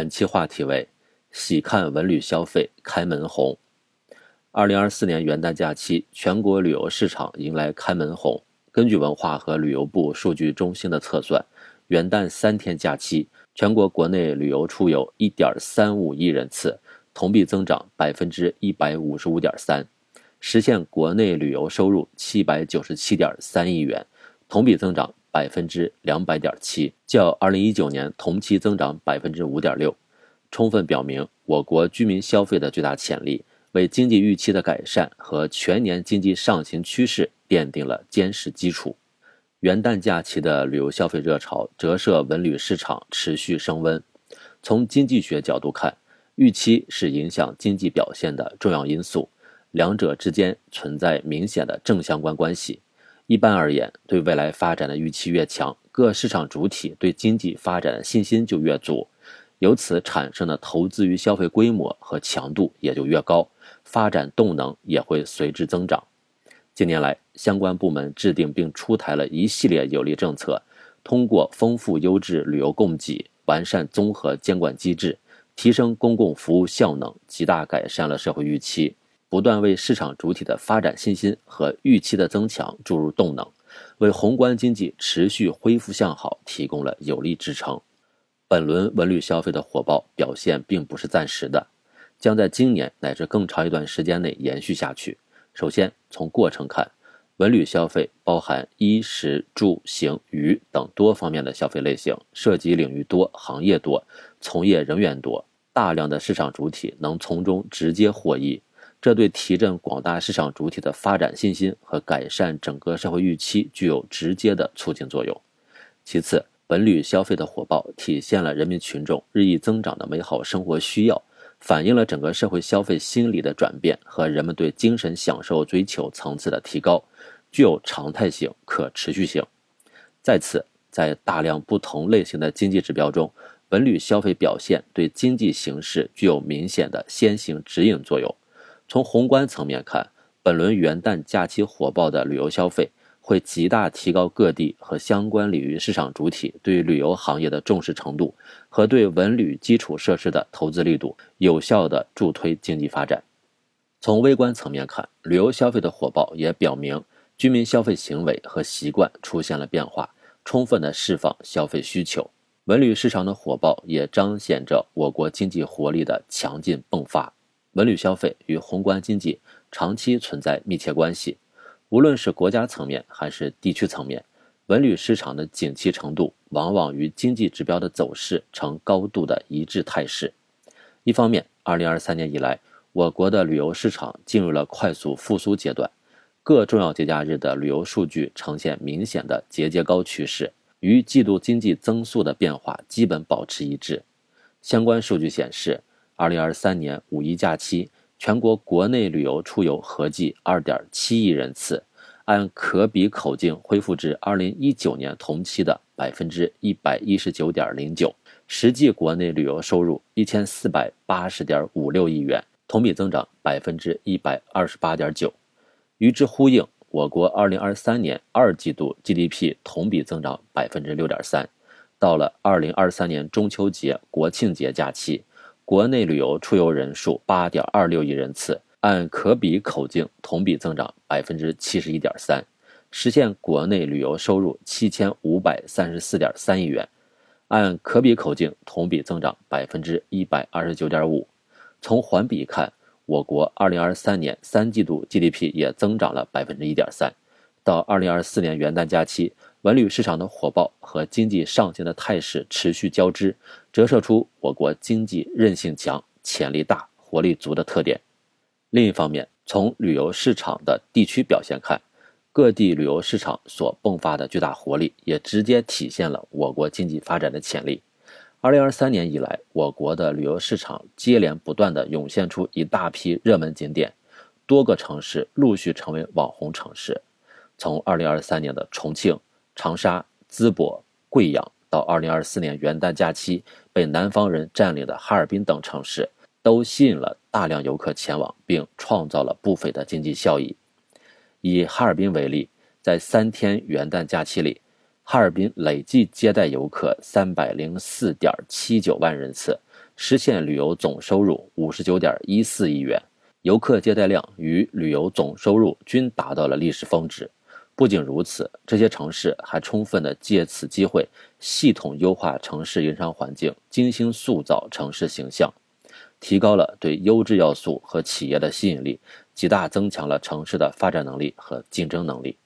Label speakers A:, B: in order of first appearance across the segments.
A: 本期话题为“喜看文旅消费开门红”。二零二四年元旦假期，全国旅游市场迎来开门红。根据文化和旅游部数据中心的测算，元旦三天假期，全国国内旅游出游一点三五亿人次，同比增长百分之一百五十五点三，实现国内旅游收入七百九十七点三亿元，同比增长。百分之两百点七，较二零一九年同期增长百分之五点六，充分表明我国居民消费的巨大潜力，为经济预期的改善和全年经济上行趋势奠定了坚实基础。元旦假期的旅游消费热潮折射文旅市场持续升温。从经济学角度看，预期是影响经济表现的重要因素，两者之间存在明显的正相关关系。一般而言，对未来发展的预期越强，各市场主体对经济发展的信心就越足，由此产生的投资与消费规模和强度也就越高，发展动能也会随之增长。近年来，相关部门制定并出台了一系列有力政策，通过丰富优质旅游供给、完善综合监管机制、提升公共服务效能，极大改善了社会预期。不断为市场主体的发展信心和预期的增强注入动能，为宏观经济持续恢复向好提供了有力支撑。本轮文旅消费的火爆表现并不是暂时的，将在今年乃至更长一段时间内延续下去。首先，从过程看，文旅消费包含衣食住行娱等多方面的消费类型，涉及领域多、行业多、从业人员多，大量的市场主体能从中直接获益。这对提振广大市场主体的发展信心和改善整个社会预期具有直接的促进作用。其次，本旅消费的火爆体现了人民群众日益增长的美好生活需要，反映了整个社会消费心理的转变和人们对精神享受追求层次的提高，具有常态性、可持续性。再次，在大量不同类型的经济指标中，本旅消费表现对经济形势具有明显的先行指引作用。从宏观层面看，本轮元旦假期火爆的旅游消费，会极大提高各地和相关领域市场主体对旅游行业的重视程度和对文旅基础设施的投资力度，有效地助推经济发展。从微观层面看，旅游消费的火爆也表明居民消费行为和习惯出现了变化，充分地释放消费需求。文旅市场的火爆也彰显着我国经济活力的强劲迸发。文旅消费与宏观经济长期存在密切关系，无论是国家层面还是地区层面，文旅市场的景气程度往往与经济指标的走势呈高度的一致态势。一方面，2023年以来，我国的旅游市场进入了快速复苏阶段，各重要节假日的旅游数据呈现明显的节节高趋势，与季度经济增速的变化基本保持一致。相关数据显示。二零二三年五一假期，全国国内旅游出游合计二点七亿人次，按可比口径恢复至二零一九年同期的百分之一百一十九点零九，实际国内旅游收入一千四百八十点五六亿元，同比增长百分之一百二十八点九。与之呼应，我国二零二三年二季度 GDP 同比增长百分之六点三。到了二零二三年中秋节、国庆节假期。国内旅游出游人数八点二六亿人次，按可比口径同比增长百分之七十一点三，实现国内旅游收入七千五百三十四点三亿元，按可比口径同比增长百分之一百二十九点五。从环比看，我国二零二三年三季度 GDP 也增长了百分之一点三。到二零二四年元旦假期。文旅市场的火爆和经济上行的态势持续交织，折射出我国经济韧性强、潜力大、活力足的特点。另一方面，从旅游市场的地区表现看，各地旅游市场所迸发的巨大活力，也直接体现了我国经济发展的潜力。二零二三年以来，我国的旅游市场接连不断的涌现出一大批热门景点，多个城市陆续成为网红城市。从二零二三年的重庆。长沙、淄博、贵阳，到二零二四年元旦假期被南方人占领的哈尔滨等城市，都吸引了大量游客前往，并创造了不菲的经济效益。以哈尔滨为例，在三天元旦假期里，哈尔滨累计接待游客三百零四点七九万人次，实现旅游总收入五十九点一四亿元，游客接待量与旅游总收入均达到了历史峰值。不仅如此，这些城市还充分的借此机会，系统优化城市营商环境，精心塑造城市形象，提高了对优质要素和企业的吸引力，极大增强了城市的发展能力和竞争能力。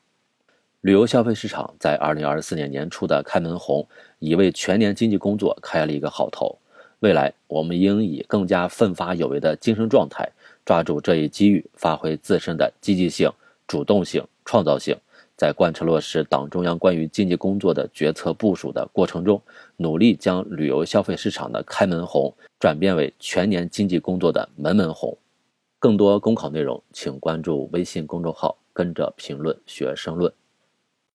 A: 旅游消费市场在二零二四年年初的开门红，已为全年经济工作开了一个好头。未来，我们应以更加奋发有为的精神状态，抓住这一机遇，发挥自身的积极性、主动性、创造性，在贯彻落实党中央关于经济工作的决策部署的过程中，努力将旅游消费市场的开门红转变为全年经济工作的门门红。更多公考内容，请关注微信公众号“跟着评论学申论”。